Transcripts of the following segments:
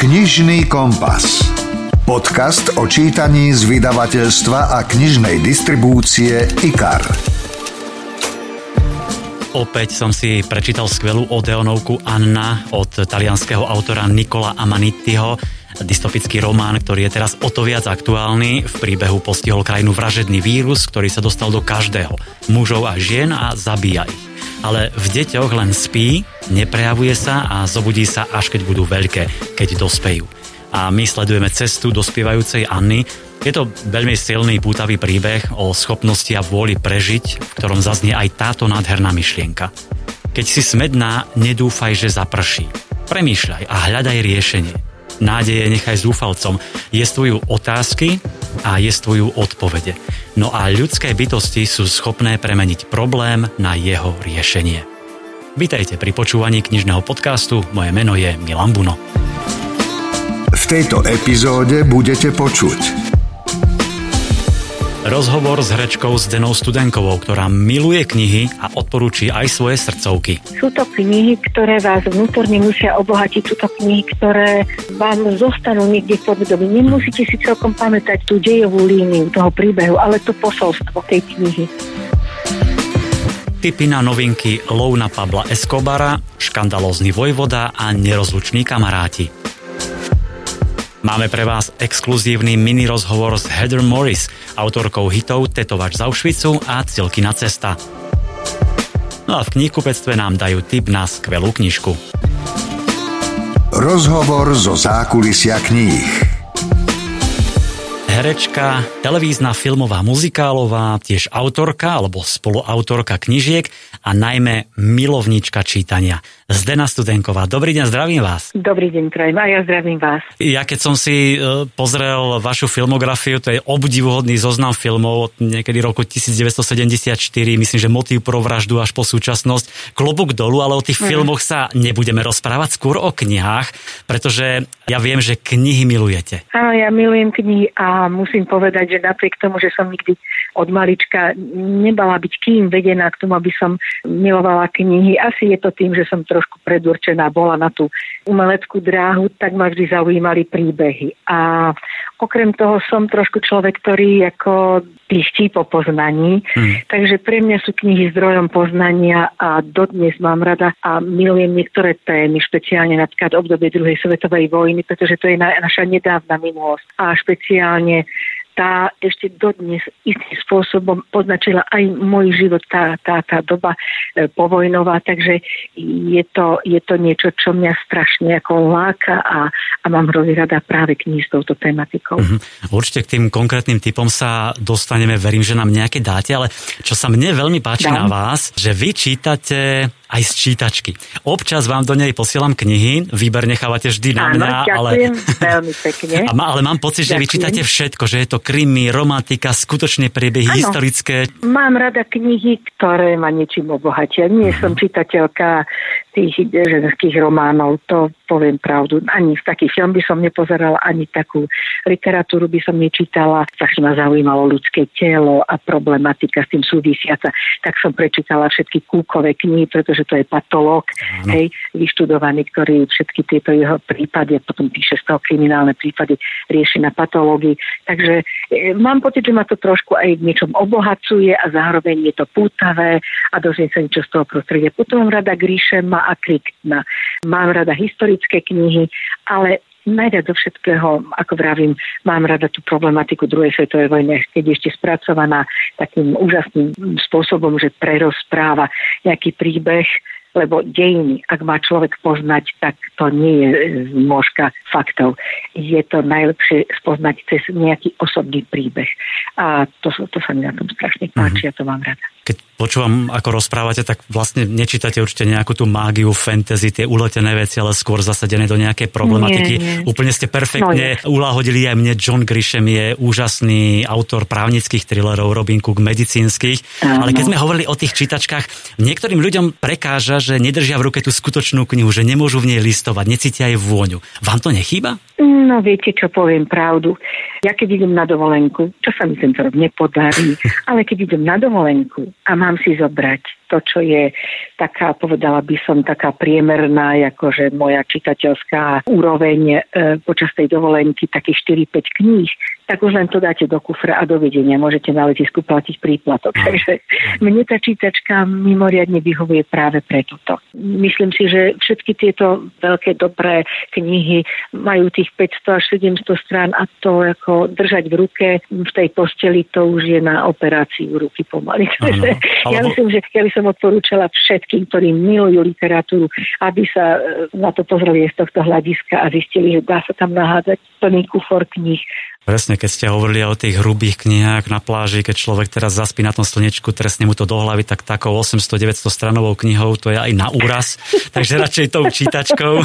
Knižný kompas. Podcast o čítaní z vydavateľstva a knižnej distribúcie IKAR. Opäť som si prečítal skvelú odeonovku Anna od talianského autora Nikola Amanittiho, dystopický román, ktorý je teraz o to viac aktuálny. V príbehu postihol krajinu vražedný vírus, ktorý sa dostal do každého. Mužov a žien a zabíja ich. Ale v deťoch len spí, neprejavuje sa a zobudí sa až keď budú veľké, keď dospejú a my sledujeme cestu dospievajúcej Anny. Je to veľmi silný pútavý príbeh o schopnosti a vôli prežiť, v ktorom zaznie aj táto nádherná myšlienka. Keď si smedná, nedúfaj, že zaprší. Premýšľaj a hľadaj riešenie. Nádeje nechaj zúfalcom, jestvujú otázky a jestvujú odpovede. No a ľudské bytosti sú schopné premeniť problém na jeho riešenie. Vítajte pri počúvaní knižného podcastu, moje meno je Milan Buno. V tejto epizóde budete počuť Rozhovor s herečkou Zdenou Studenkovou, ktorá miluje knihy a odporúči aj svoje srdcovky. Sú to knihy, ktoré vás vnútorne musia obohatiť. Sú to knihy, ktoré vám zostanú niekde v podvedomí. Nemusíte si celkom pamätať tú dejovú líniu toho príbehu, ale to posolstvo tej knihy. Tipy na novinky Louna Pabla Escobara, Škandalózny vojvoda a Nerozluční kamaráti. Máme pre vás exkluzívny mini rozhovor s Heather Morris, autorkou hitov Tetovač z Auschwitzu a Cilkina cesta. No a v knihkupectve nám dajú tip na skvelú knižku. Rozhovor zo zákulisia kníh herečka, televízna, filmová, muzikálová, tiež autorka alebo spoluautorka knižiek a najmä milovnička čítania. Zdena Studenková. Dobrý deň, zdravím vás. Dobrý deň, prajem a ja zdravím vás. Ja keď som si e, pozrel vašu filmografiu, to je obdivuhodný zoznam filmov od niekedy roku 1974, myslím, že motív pro vraždu až po súčasnosť. Klobúk dolu, ale o tých mm. filmoch sa nebudeme rozprávať, skôr o knihách, pretože ja viem, že knihy milujete. Áno, ja milujem knihy a musím povedať, že napriek tomu, že som nikdy od malička nebala byť kým vedená k tomu, aby som milovala knihy, asi je to tým, že som trošku predurčená bola na tú umeleckú dráhu, tak ma vždy zaujímali príbehy. A okrem toho som trošku človek, ktorý ako piští po poznaní, hmm. takže pre mňa sú knihy zdrojom poznania a dodnes mám rada a milujem niektoré témy, špeciálne napríklad obdobie druhej svetovej vojny, pretože to je na, naša nedávna minulosť a špeciálne tá ešte dodnes istým spôsobom poznačila aj môj život, tá, tá, tá doba e, povojnová, takže je to, je to niečo, čo mňa strašne ako láka a, a mám hrozne rada práve knihy s touto tematikou. Mm-hmm. Určite k tým konkrétnym typom sa dostaneme, verím, že nám nejaké dáte, ale čo sa mne veľmi páči Dám. na vás, že vy čítate aj z čítačky. Občas vám do nej posielam knihy, výber nechávate vždy na mňa, Áno, ale... veľmi pekne. A má, ale mám pocit, ďakujem. že vy čítate všetko, že je to krimi, romantika, skutočné príbehy, historické. Mám rada knihy, ktoré ma niečím obohatia. Nie som čitateľka tých ženských románov, to poviem pravdu. Ani v taký film by som nepozerala, ani takú literatúru by som nečítala. Strašne ma zaujímalo ľudské telo a problematika s tým súvisiaca. Tak som prečítala všetky kúkové knihy, pretože to je patológ, no. hej, vyštudovaný, ktorý všetky tieto jeho prípady potom píše z toho kriminálne prípady, rieši na patológii. Takže e, mám pocit, že ma to trošku aj v niečom obohacuje a zároveň je to pútavé a dozviem sa niečo z toho prostredia. Potom rada Gríšema a Kriktna. Mám rada historické knihy, ale najviac zo všetkého, ako vravím, mám rada tú problematiku druhej svetovej vojny, keď je ešte spracovaná takým úžasným spôsobom, že prerozpráva nejaký príbeh, lebo dejiny, ak má človek poznať, tak to nie je zmožka faktov. Je to najlepšie spoznať cez nejaký osobný príbeh. A to, to sa mi na tom strašne páči mm-hmm. a to mám rada keď počúvam, ako rozprávate, tak vlastne nečítate určite nejakú tú mágiu, fantasy, tie uletené veci, ale skôr zasadené do nejakej problematiky. Nie, nie. Úplne ste perfektne no, uláhodili aj mne. John Grisham je úžasný autor právnických thrillerov, Robin Cook medicínskych. Áno. Ale keď sme hovorili o tých čítačkách, niektorým ľuďom prekáža, že nedržia v ruke tú skutočnú knihu, že nemôžu v nej listovať, necítia aj vôňu. Vám to nechýba? No viete, čo poviem pravdu. Ja keď idem na dovolenku, čo sa mi tento rok nepodarí, ale keď idem na dovolenku a mám si zobrať to, čo je taká, povedala by som, taká priemerná, akože moja čitateľská úroveň e, počas tej dovolenky, takých 4-5 kníh, tak už len to dáte do kufra a dovidenia. Môžete na letisku platiť príplatok. Takže mne tá čítačka mimoriadne vyhovuje práve pre toto. Myslím si, že všetky tieto veľké dobré knihy majú tých 500 až 700 strán a to ako držať v ruke v tej posteli, to už je na operáciu ruky pomaly. Takže ja myslím, že ja by som odporúčala všetkým, ktorí milujú literatúru, aby sa e, na to pozreli z tohto hľadiska a zistili, že dá sa tam nahádzať plný kufor kníh Presne, keď ste hovorili o tých hrubých knihách na pláži, keď človek teraz zaspí na tom slnečku, trestne mu to do hlavy, tak takou 800-900 stranovou knihou to je aj na úraz, takže radšej tou čítačkou.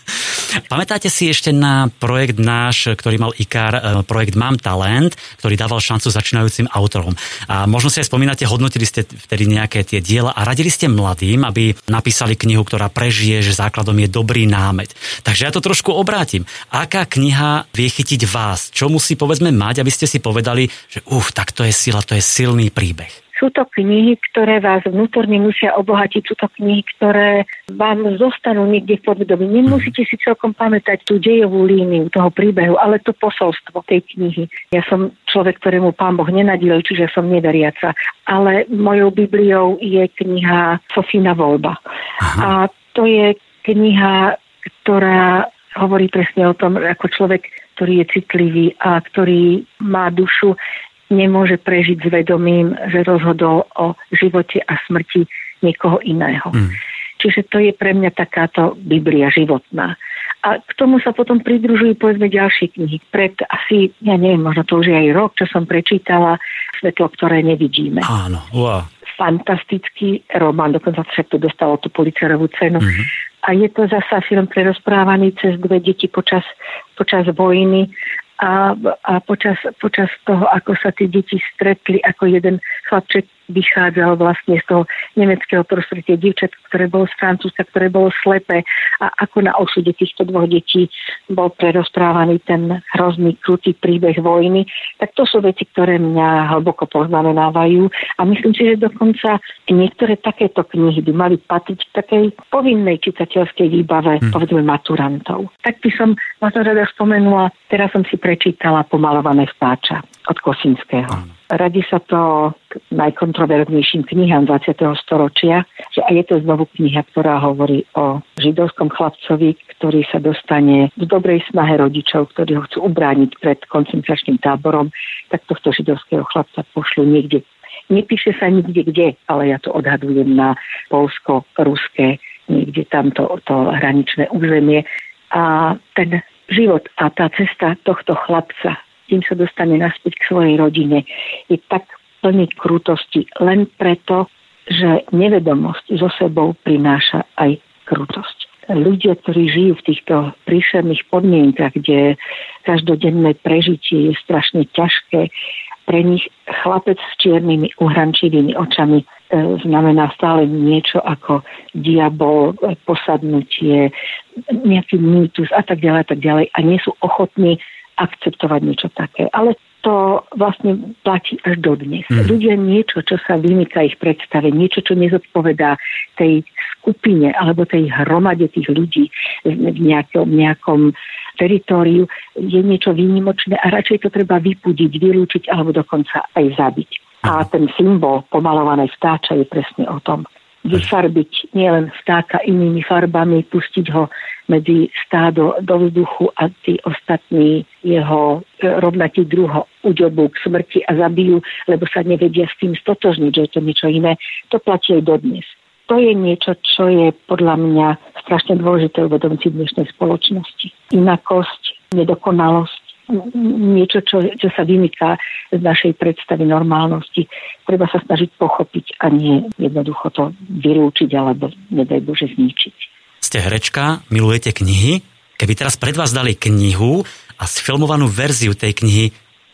Pamätáte si ešte na projekt náš, ktorý mal IKAR, e, projekt Mám talent, ktorý dával šancu začínajúcim autorom. A možno si aj spomínate, hodnotili ste vtedy nejaké tie diela a radili ste mladým, aby napísali knihu, ktorá prežije, že základom je dobrý námet. Takže ja to trošku obrátim. Aká kniha vie chytiť vás? Čo musí povedzme mať, aby ste si povedali, že uf, tak to je sila, to je silný príbeh? Sú to knihy, ktoré vás vnútorne musia obohatiť. Sú to knihy, ktoré vám zostanú niekde v podvedomí. Nemusíte si celkom pamätať tú dejovú líniu toho príbehu, ale to posolstvo tej knihy. Ja som človek, ktorému pán Boh nenadil, čiže som neveriaca. Ale mojou Bibliou je kniha Sofína voľba. Aha. A to je kniha, ktorá hovorí presne o tom, ako človek ktorý je citlivý a ktorý má dušu, nemôže prežiť s vedomím, že rozhodol o živote a smrti niekoho iného. Mm. Čiže to je pre mňa takáto Biblia životná. A k tomu sa potom pridružujú povedzme ďalšie knihy. Pred asi, ja neviem, možno to už je aj rok, čo som prečítala Svetlo, ktoré nevidíme. Áno, wow. Fantastický román, dokonca však to dostalo tú policerovú cenu. Mm-hmm. A je to zasa film prerozprávaný cez dve deti počas počas vojny a, a počas, počas toho, ako sa tí deti stretli, ako jeden chlapček vychádzal vlastne z toho nemeckého prostredia dievčat, ktoré bolo z Francúzska, ktoré bolo slepé a ako na osude týchto dvoch detí bol prerozprávaný ten hrozný, krutý príbeh vojny, tak to sú veci, ktoré mňa hlboko poznamenávajú a myslím si, že dokonca niektoré takéto knihy by mali patriť k takej povinnej čitateľskej výbave, hmm. povedzme maturantov. Tak by som možno rada spomenula, teraz som si prečítala Pomalované vtáča od Kosinského. Hmm Radi sa to k najkontroverznejším knihám 20. storočia, že aj je to znovu kniha, ktorá hovorí o židovskom chlapcovi, ktorý sa dostane v dobrej snahe rodičov, ktorí ho chcú ubrániť pred koncentračným táborom, tak tohto židovského chlapca pošlu niekde. Nepíše sa nikde kde, ale ja to odhadujem na polsko-ruské, niekde tamto to hraničné územie. A ten život a tá cesta tohto chlapca kým sa dostane naspäť k svojej rodine, je tak plný krutosti len preto, že nevedomosť so sebou prináša aj krutosť. Ľudia, ktorí žijú v týchto príšerných podmienkach, kde každodenné prežitie je strašne ťažké, pre nich chlapec s čiernymi uhrančivými očami e, znamená stále niečo ako diabol, posadnutie, nejaký mýtus a tak ďalej a tak ďalej a nie sú ochotní akceptovať niečo také. Ale to vlastne platí až dodnes. Mm. Ľudia niečo, čo sa vymýka ich predstave, niečo, čo nezodpovedá tej skupine alebo tej hromade tých ľudí v nejakom, nejakom teritóriu, je niečo výnimočné a radšej to treba vypudiť, vylúčiť alebo dokonca aj zabiť. A ten symbol pomalovanej vtáča je presne o tom vyfarbiť nielen vtáka inými farbami, pustiť ho medzi stádo do vzduchu a tí ostatní jeho e, rovnaký druho uďobú k smrti a zabijú, lebo sa nevedia s tým stotožniť, že je to niečo iné. To platí aj dodnes. To je niečo, čo je podľa mňa strašne dôležité uvedomiť si dnešnej spoločnosti. Inakosť, nedokonalosť, niečo, čo, čo sa vymyká z našej predstavy normálnosti. Treba sa snažiť pochopiť a nie jednoducho to vylúčiť alebo, nedaj Bože, zničiť. Ste herečka, milujete knihy. Keby teraz pred vás dali knihu a sfilmovanú verziu tej knihy,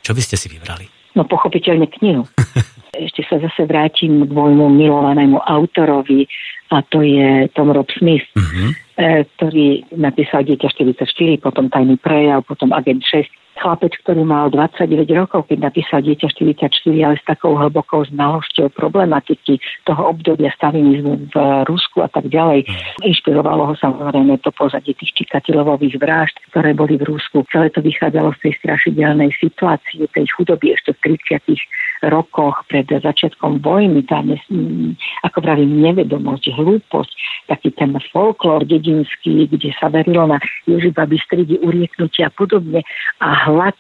čo by ste si vybrali? No pochopiteľne knihu. Ešte sa zase vrátim k môjmu milovanému autorovi a to je Tom Rob Smith, uh-huh. ktorý napísal Dieťa 44, potom Tajný prejav, potom Agent 6 chlapec, ktorý mal 29 rokov, keď napísal Dieťa 44, ale s takou hlbokou znalosťou problematiky toho obdobia stalinizmu v Rusku a tak ďalej. Inšpirovalo ho samozrejme to pozadie tých čikatilovových vražd, ktoré boli v Rusku. Celé to vychádzalo z tej strašidelnej situácie, tej chudoby ešte v 30 rokoch pred začiatkom vojny, tá, ako pravím, nevedomosť, hlúposť, taký ten folklór dedinský, kde sa verilo na Ježiba Bystridy, urieknutia a podobne a hlad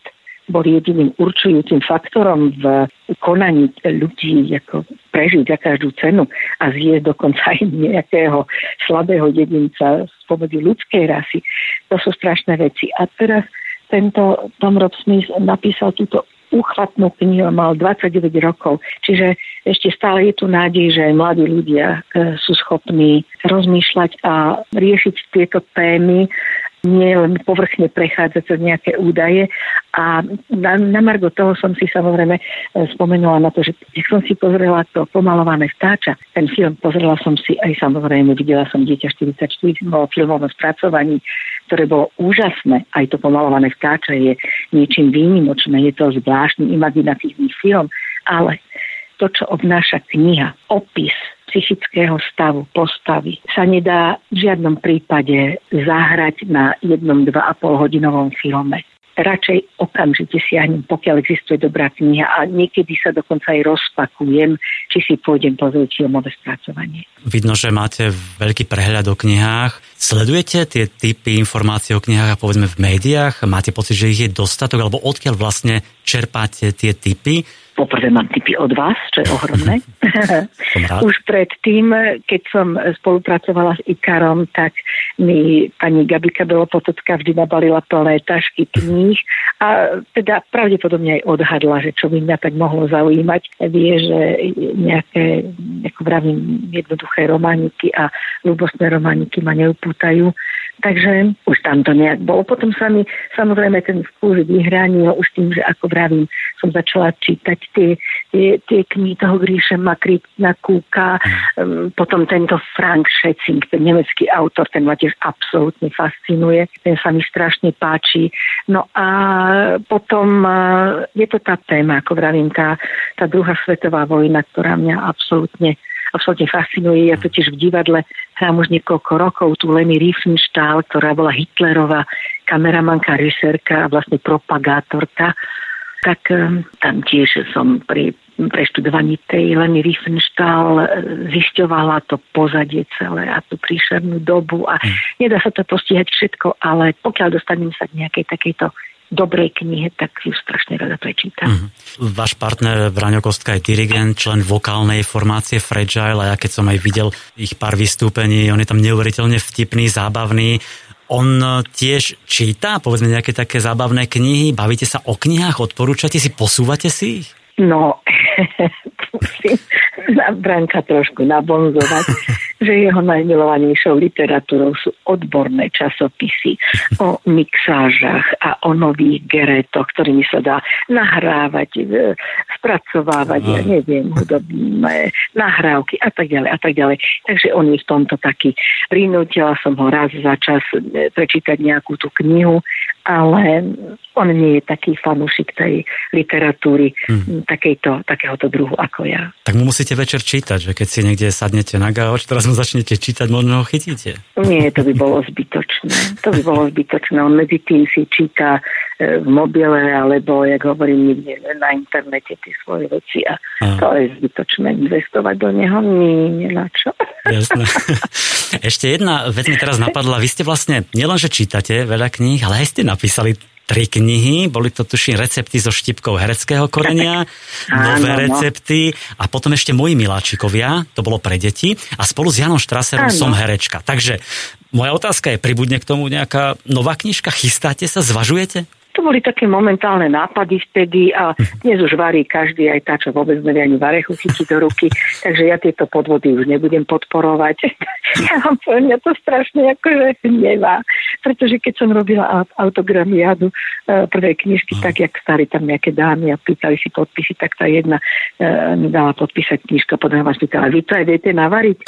bol jediným určujúcim faktorom v konaní ľudí ako prežiť za každú cenu a zjesť dokonca aj nejakého slabého jedinca spomedzi ľudskej rasy. To sú strašné veci. A teraz tento Tom Rob Smith napísal túto uchvatnú knihu, mal 29 rokov. Čiže ešte stále je tu nádej, že aj mladí ľudia e, sú schopní rozmýšľať a riešiť tieto témy nie len povrchne prechádzať cez nejaké údaje. A na, na margo toho som si samozrejme e, spomenula na to, že keď som si pozrela to pomalované vtáča, ten film pozrela som si aj samozrejme, videla som Dieťa 44 o filmovom spracovaní, ktoré bolo úžasné. Aj to pomalované vtáča je niečím výnimočné, je to zvláštny imaginatívny film, ale to, čo obnáša kniha, opis psychického stavu postavy sa nedá v žiadnom prípade zahrať na jednom 2,5 hodinovom filme radšej okamžite siahnem, pokiaľ existuje dobrá kniha a niekedy sa dokonca aj rozpakujem, či si pôjdem pozrieť filmové spracovanie. Vidno, že máte veľký prehľad o knihách. Sledujete tie typy informácií o knihách a povedzme v médiách? Máte pocit, že ich je dostatok? Alebo odkiaľ vlastne čerpáte tie typy? Poprvé mám tipy od vás, čo je ohromné. Už predtým, keď som spolupracovala s Ikarom, tak mi pani Gabika Belopotocka vždy nabalila plné tašky kníh a teda pravdepodobne aj odhadla, že čo by mňa tak mohlo zaujímať. Vie, že nejaké, ako vravím, jednoduché romániky a ľubostné romániky ma neupútajú. Takže už tam to nejak bolo. Potom sa mi samozrejme ten vkus vyhránil už tým, že ako vravím, som začala čítať tie, tie, tie knihy toho Gríše na Kúka, um, potom tento Frank Schätzing, ten nemecký autor, ten ma tiež absolútne fascinuje, ten sa mi strašne páči. No a potom uh, je to tá téma, ako vravím, tá, tá druhá svetová vojna, ktorá mňa absolútne absolútne fascinuje. Ja totiž v divadle hrám už niekoľko rokov tu Leni Riefenstahl, ktorá bola Hitlerová kameramanka, režisérka a vlastne propagátorka tak ehm, tam tiež som pri preštudovaní tej Leny Riefenstahl e, zisťovala to pozadie celé a tú príšernú dobu a mm. nedá sa to postihať všetko, ale pokiaľ dostanem sa k nejakej takejto dobrej knihe, tak ju strašne rada prečítam. Mm-hmm. Váš partner Braňo Kostka je dirigent, člen vokálnej formácie Fragile a ja keď som aj videl ich pár vystúpení, on je tam neuveriteľne vtipný, zábavný. On tiež číta, povedzme, nejaké také zábavné knihy, bavíte sa o knihách, odporúčate si, posúvate si ich? No, musím na Branka trošku nabonzovať, že jeho najmilovanejšou literatúrou sú odborné časopisy o mixážach a o nových geretoch, ktorými sa dá nahrávať, e, spracovávať, ja neviem, hudobné nahrávky a tak ďalej a tak ďalej. Takže on je v tomto taký. Prinútila som ho raz za čas e, prečítať nejakú tú knihu, ale on nie je taký fanúšik tej literatúry hmm. takejto, takéhoto druhu ako ja. Tak mu musíte večer čítať, že keď si niekde sadnete na gauč, teraz mu začnete čítať, možno ho chytíte. Nie, to by bolo zbytočné. To by bolo zbytočné. On medzi tým si číta e, v mobile, alebo, jak hovorím, niekde na internete tie svoje veci a, to je zbytočné investovať do neho. Nie, nie na čo. Jasné. Ešte jedna vec mi teraz napadla. Vy ste vlastne nielenže čítate veľa kníh, ale aj ste napísali tri knihy, boli to tuším recepty so štipkou hereckého korenia, nové no. recepty a potom ešte moji miláčikovia, to bolo pre deti a spolu s Janom Štraserom som herečka. Takže moja otázka je, pribudne k tomu nejaká nová knižka? Chystáte sa, zvažujete? To boli také momentálne nápady vtedy a dnes už varí každý, aj tá, čo vôbec nevie ani varechu chytiť do ruky, takže ja tieto podvody už nebudem podporovať. ja vám poviem, ja to strašne akože nemá, pretože keď som robila autogramiádu e, prvej knižky, tak jak stali tam nejaké dámy a pýtali si podpisy, tak tá jedna e, mi dala podpísať knižka, potom ma spýtala, vy to aj viete navariť?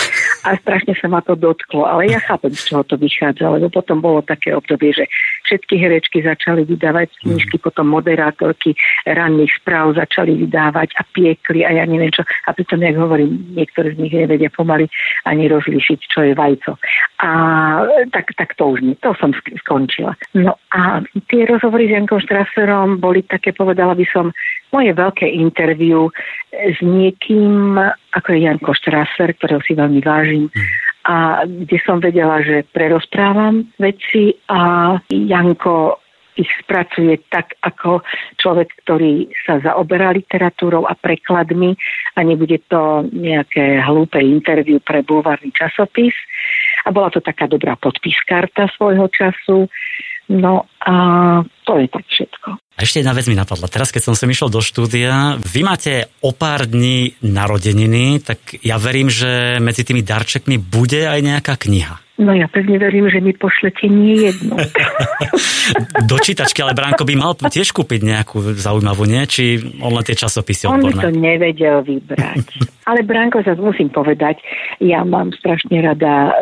A strašne sa ma to dotklo. Ale ja chápem, z čoho to vychádza, lebo potom bolo také obdobie, že všetky herečky začali vydávať knižky, potom moderátorky ranných správ začali vydávať a piekli a ja neviem čo. A pritom, jak hovorím, niektoré z nich nevedia pomaly ani rozlíšiť, čo je vajco. A tak, tak to už nie, to som skončila. No a tie rozhovory s Jankom Štraserom boli také, povedala by som, moje veľké interview s niekým, ako je Janko Štraser, ktorého si veľmi vážim, a kde som vedela, že prerozprávam veci a Janko ich spracuje tak ako človek, ktorý sa zaoberá literatúrou a prekladmi a nebude to nejaké hlúpe interviu pre bulvárny časopis. A bola to taká dobrá podpískarta svojho času. No a to je tak všetko. A ešte jedna vec mi napadla. Teraz, keď som sem išiel do štúdia, vy máte o pár dní narodeniny, tak ja verím, že medzi tými darčekmi bude aj nejaká kniha. No ja pevne verím, že mi pošlete nie jednu. Do čítačky, ale Bránko by mal tiež kúpiť nejakú zaujímavú, nie? Či on len tie časopisy odborné? On by to nevedel vybrať. Ale Bránko, zase musím povedať, ja mám strašne rada uh,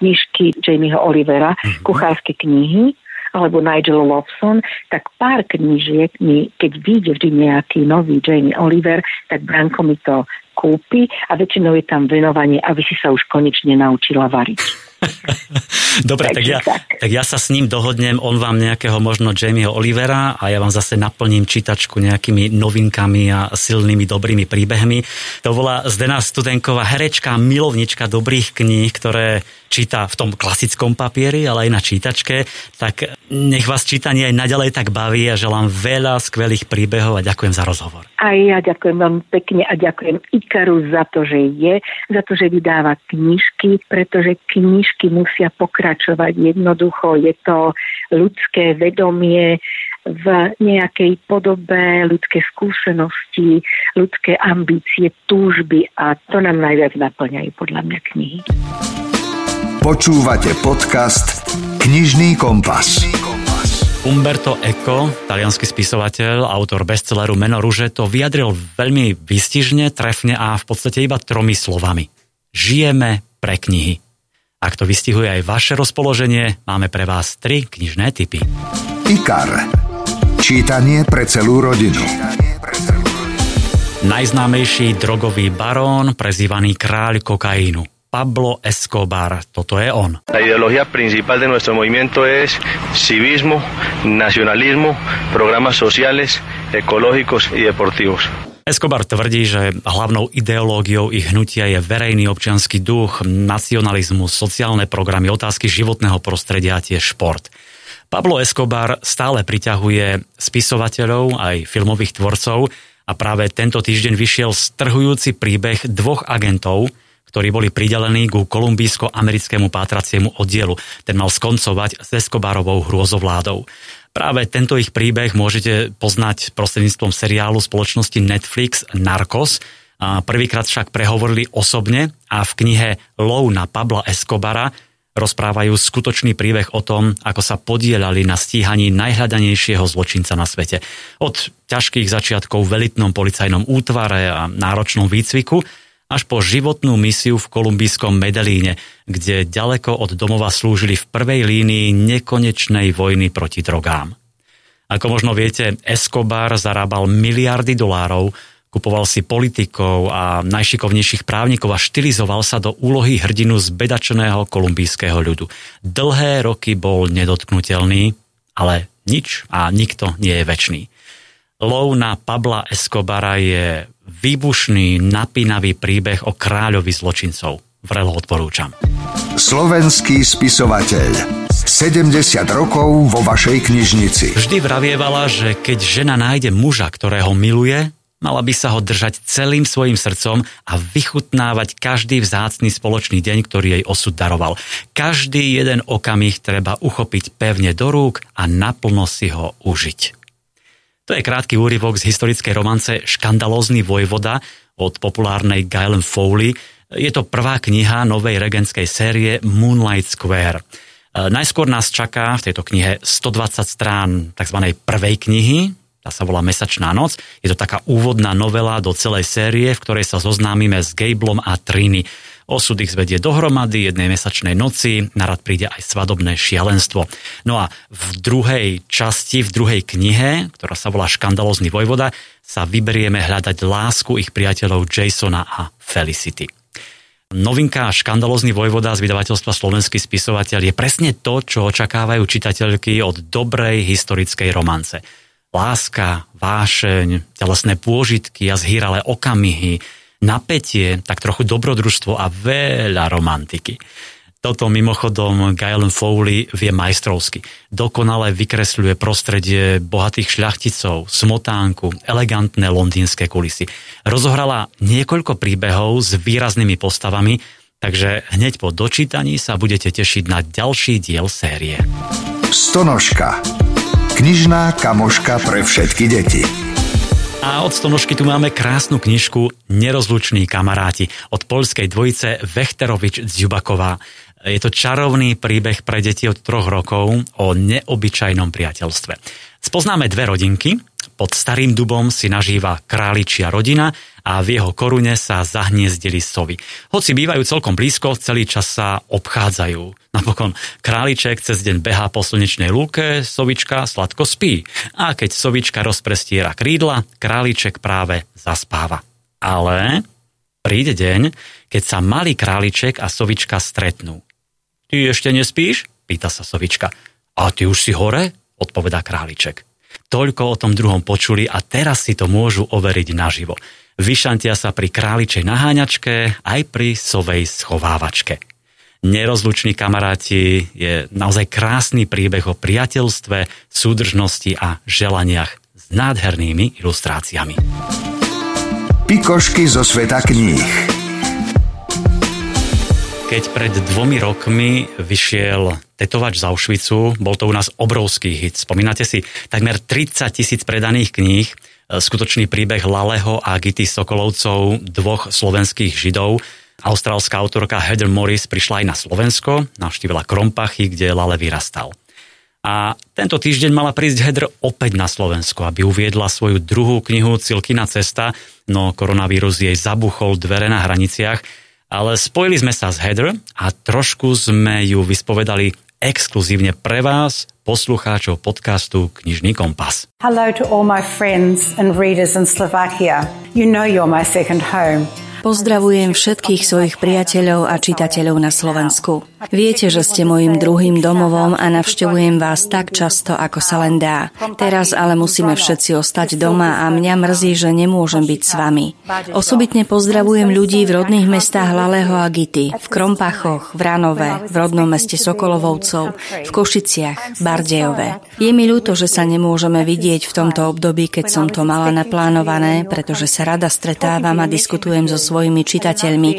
knižky Jamieho Olivera, uh-huh. kuchárske knihy, alebo Nigel Lawson, tak pár knížiek mi, keď vyjde vždy nejaký nový Jamie Oliver, tak Branko mi to kúpi a väčšinou je tam venovanie, aby si sa už konečne naučila variť. Dobre, tak ja, tak ja sa s ním dohodnem, on vám nejakého možno Jamieho Olivera a ja vám zase naplním čítačku nejakými novinkami a silnými dobrými príbehmi. To bola Zdena Studenková, herečka, milovnička dobrých kníh, ktoré číta v tom klasickom papieri, ale aj na čítačke. Tak nech vás čítanie aj naďalej tak baví a želám veľa skvelých príbehov a ďakujem za rozhovor. A ja ďakujem veľmi pekne a ďakujem Ikaru za to, že je, za to, že vydáva knižky, pretože knižky musia pokračovať jednoducho. Je to ľudské vedomie, v nejakej podobe ľudské skúsenosti, ľudské ambície, túžby a to nám najviac naplňajú podľa mňa knihy. Počúvate podcast Knižný kompas. Umberto Eco, talianský spisovateľ, autor bestselleru Meno rúže, to vyjadril veľmi vystižne, trefne a v podstate iba tromi slovami. Žijeme pre knihy. Ak to vystihuje aj vaše rozpoloženie, máme pre vás tri knižné typy. IKAR. Čítanie pre celú rodinu. Najznámejší drogový barón, prezývaný kráľ kokainu – Pablo Escobar. Toto je on. La ideología principal de nuestro movimiento es civismo, nacionalismo, programas sociales, ecológicos y deportivos. Escobar tvrdí, že hlavnou ideológiou ich hnutia je verejný občianský duch, nacionalizmus, sociálne programy, otázky životného prostredia a tiež šport. Pablo Escobar stále priťahuje spisovateľov aj filmových tvorcov a práve tento týždeň vyšiel strhujúci príbeh dvoch agentov, ktorí boli pridelení ku kolumbijsko-americkému pátraciemu oddielu. Ten mal skoncovať s Escobarovou hrôzovládou. Práve tento ich príbeh môžete poznať prostredníctvom seriálu spoločnosti Netflix Narcos. Prvýkrát však prehovorili osobne a v knihe Lov na Pabla Escobara rozprávajú skutočný príbeh o tom, ako sa podielali na stíhaní najhľadanejšieho zločinca na svete. Od ťažkých začiatkov v elitnom policajnom útvare a náročnom výcviku až po životnú misiu v kolumbijskom Medelíne, kde ďaleko od domova slúžili v prvej línii nekonečnej vojny proti drogám. Ako možno viete, Escobar zarábal miliardy dolárov, kupoval si politikov a najšikovnejších právnikov a štilizoval sa do úlohy hrdinu zbedačeného kolumbijského ľudu. Dlhé roky bol nedotknutelný, ale nič a nikto nie je väčší. Lov na Pabla Escobara je výbušný, napínavý príbeh o kráľovi zločincov. Vrelo odporúčam. Slovenský spisovateľ. 70 rokov vo vašej knižnici. Vždy vravievala, že keď žena nájde muža, ktorého miluje, mala by sa ho držať celým svojim srdcom a vychutnávať každý vzácný spoločný deň, ktorý jej osud daroval. Každý jeden okamih treba uchopiť pevne do rúk a naplno si ho užiť. To je krátky úryvok z historickej romance Škandalózny vojvoda od populárnej Gailen Foley. Je to prvá kniha novej regentskej série Moonlight Square. E, najskôr nás čaká v tejto knihe 120 strán tzv. prvej knihy, tá sa volá Mesačná noc. Je to taká úvodná novela do celej série, v ktorej sa zoznámime s Gablom a Trini. Osud ich zvedie dohromady jednej mesačnej noci, narad príde aj svadobné šialenstvo. No a v druhej časti, v druhej knihe, ktorá sa volá Škandalozný vojvoda, sa vyberieme hľadať lásku ich priateľov Jasona a Felicity. Novinka Škandalozný vojvoda z vydavateľstva Slovenský spisovateľ je presne to, čo očakávajú čitateľky od dobrej historickej romance. Láska, vášeň, telesné pôžitky a zhýralé okamihy, napätie, tak trochu dobrodružstvo a veľa romantiky. Toto mimochodom Galen Foley vie majstrovsky. Dokonale vykresľuje prostredie bohatých šľachticov, smotánku, elegantné londýnske kulisy. Rozohrala niekoľko príbehov s výraznými postavami, takže hneď po dočítaní sa budete tešiť na ďalší diel série. Stonožka. Knižná kamoška pre všetky deti. A od Stonožky tu máme krásnu knižku Nerozluční kamaráti od poľskej dvojice Vechterovič Zjubaková. Je to čarovný príbeh pre deti od troch rokov o neobyčajnom priateľstve. Spoznáme dve rodinky. Pod starým dubom si nažíva králičia rodina a v jeho korune sa zahniezdili sovy. Hoci bývajú celkom blízko, celý čas sa obchádzajú. Napokon králiček cez deň behá po slnečnej lúke, sovička sladko spí. A keď sovička rozprestiera krídla, králiček práve zaspáva. Ale príde deň, keď sa malý králiček a sovička stretnú. Ty ešte nespíš? Pýta sa sovička. A ty už si hore? Odpovedá králiček. Toľko o tom druhom počuli a teraz si to môžu overiť naživo. Vyšantia sa pri králičej naháňačke aj pri sovej schovávačke. Nerozluční kamaráti je naozaj krásny príbeh o priateľstve, súdržnosti a želaniach s nádhernými ilustráciami. Pikošky zo sveta kníh. Keď pred dvomi rokmi vyšiel Tetovač z Auschwitzu, bol to u nás obrovský hit. Spomínate si, takmer 30 tisíc predaných kníh, e, skutočný príbeh Laleho a Gity Sokolovcov, dvoch slovenských židov. Austrálska autorka Heather Morris prišla aj na Slovensko, navštívila Krompachy, kde Lale vyrastal. A tento týždeň mala prísť Heather opäť na Slovensko, aby uviedla svoju druhú knihu Cilkina cesta, no koronavírus jej zabuchol dvere na hraniciach ale spojili sme sa s Heather a trošku sme ju vyspovedali exkluzívne pre vás, poslucháčov podcastu Knižný kompas. Hello to all my friends and readers in Slovakia. You know you're my second home. Pozdravujem všetkých svojich priateľov a čitateľov na Slovensku. Viete, že ste mojim druhým domovom a navštevujem vás tak často, ako sa len dá. Teraz ale musíme všetci ostať doma a mňa mrzí, že nemôžem byť s vami. Osobitne pozdravujem ľudí v rodných mestách Laleho a Gity, v Krompachoch, v Ranove, v rodnom meste Sokolovovcov, v Košiciach, Bardejove. Je mi ľúto, že sa nemôžeme vidieť v tomto období, keď som to mala naplánované, pretože sa rada stretávam a diskutujem so svojimi čitateľmi,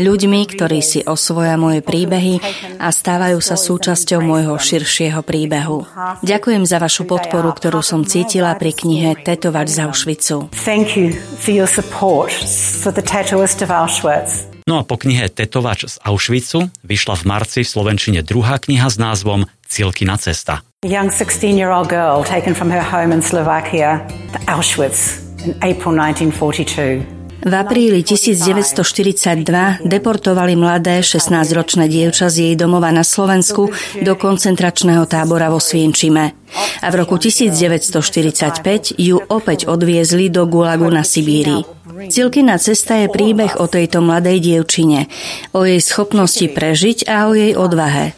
ľuďmi, ktorí si osvoja moje príbehy a stávajú sa súčasťou môjho širšieho príbehu. Ďakujem za vašu podporu, ktorú som cítila pri knihe Tetovať z Auschwitzu. Thank you for your support for the tattooist of Auschwitz. No a po knihe Tetovač z Auschwitzu vyšla v marci v Slovenčine druhá kniha s názvom Cielkina cesta. A young 16-year-old girl taken from her home in Slovakia to Auschwitz in April 1942. V apríli 1942 deportovali mladé 16-ročné dievča z jej domova na Slovensku do koncentračného tábora vo Svienčime. A v roku 1945 ju opäť odviezli do Gulagu na Sibíri. Cilkina cesta je príbeh o tejto mladej dievčine, o jej schopnosti prežiť a o jej odvahe.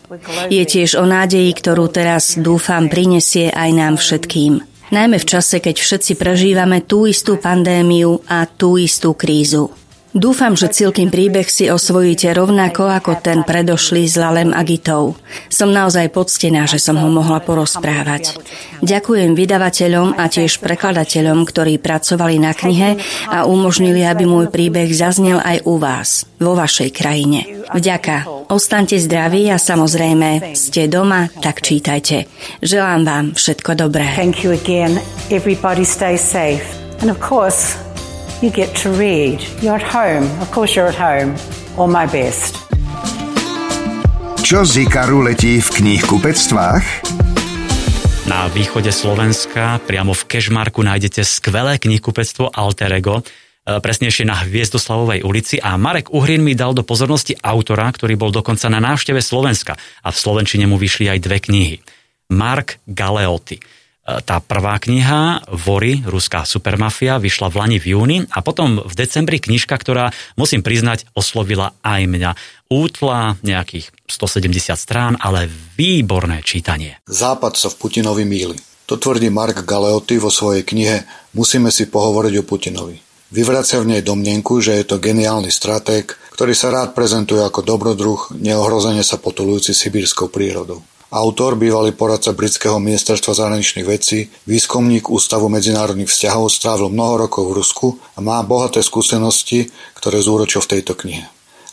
Je tiež o nádeji, ktorú teraz dúfam prinesie aj nám všetkým najmä v čase, keď všetci prežívame tú istú pandémiu a tú istú krízu. Dúfam, že Cilkin príbeh si osvojíte rovnako ako ten predošlý s Lalem Agitou. Som naozaj poctená, že som ho mohla porozprávať. Ďakujem vydavateľom a tiež prekladateľom, ktorí pracovali na knihe a umožnili, aby môj príbeh zaznel aj u vás, vo vašej krajine. Vďaka. Ostaňte zdraví a samozrejme, ste doma, tak čítajte. Želám vám všetko dobré. Thank you again. Everybody stay safe. And of course, you get to read. You're at home. Of course you're at home. All my best. Čo z Ikaru letí v knihkupectvách? Na východe Slovenska, priamo v Kešmarku, nájdete skvelé knihkupectvo Alterego. presnejšie na Hviezdoslavovej ulici a Marek Uhrin mi dal do pozornosti autora, ktorý bol dokonca na návšteve Slovenska a v Slovenčine mu vyšli aj dve knihy. Mark Galeotti. Tá prvá kniha, Vory, ruská supermafia, vyšla v Lani v júni a potom v decembri knižka, ktorá, musím priznať, oslovila aj mňa. Útla nejakých 170 strán, ale výborné čítanie. Západ sa v Putinovi míli. To tvrdí Mark Galeotti vo svojej knihe Musíme si pohovoriť o Putinovi. Vyvracia v nej domnenku, že je to geniálny stratég, ktorý sa rád prezentuje ako dobrodruh, neohrozene sa potulujúci sibírskou prírodou. Autor, bývalý poradca britského ministerstva zahraničných vecí, výskumník Ústavu medzinárodných vzťahov, strávil mnoho rokov v Rusku a má bohaté skúsenosti, ktoré zúročil v tejto knihe.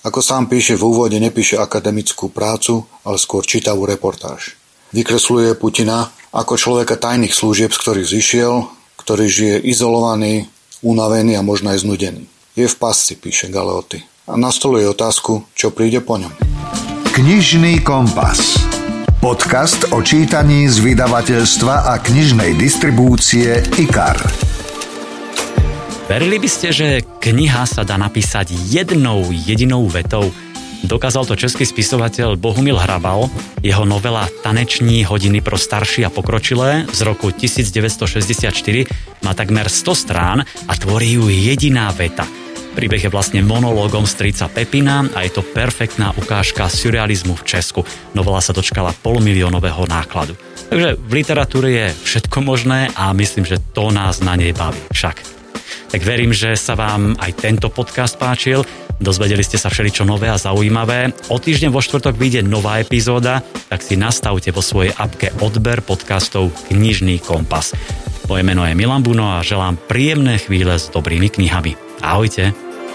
Ako sám píše v úvode, nepíše akademickú prácu, ale skôr čítavú reportáž. Vykresluje Putina ako človeka tajných služieb, z ktorých zišiel, ktorý žije izolovaný, unavený a možno aj znudený. Je v pasci, píše Galeoty. A nastoluje otázku, čo príde po ňom. Knižný kompas. Podcast o čítaní z vydavateľstva a knižnej distribúcie IKAR. Verili by ste, že kniha sa dá napísať jednou jedinou vetou? Dokázal to český spisovateľ Bohumil Hrabal. Jeho novela Taneční hodiny pro starší a pokročilé z roku 1964 má takmer 100 strán a tvorí ju jediná veta – Príbeh je vlastne monológom strica Pepina a je to perfektná ukážka surrealizmu v Česku. Novela sa dočkala polmiliónového nákladu. Takže v literatúre je všetko možné a myslím, že to nás na nej baví však. Tak verím, že sa vám aj tento podcast páčil. Dozvedeli ste sa všeličo nové a zaujímavé. O týždeň vo štvrtok vyjde nová epizóda, tak si nastavte vo svojej apke odber podcastov Knižný kompas. Moje meno je Milan Buno a želám príjemné chvíle s dobrými knihami. Ahojte.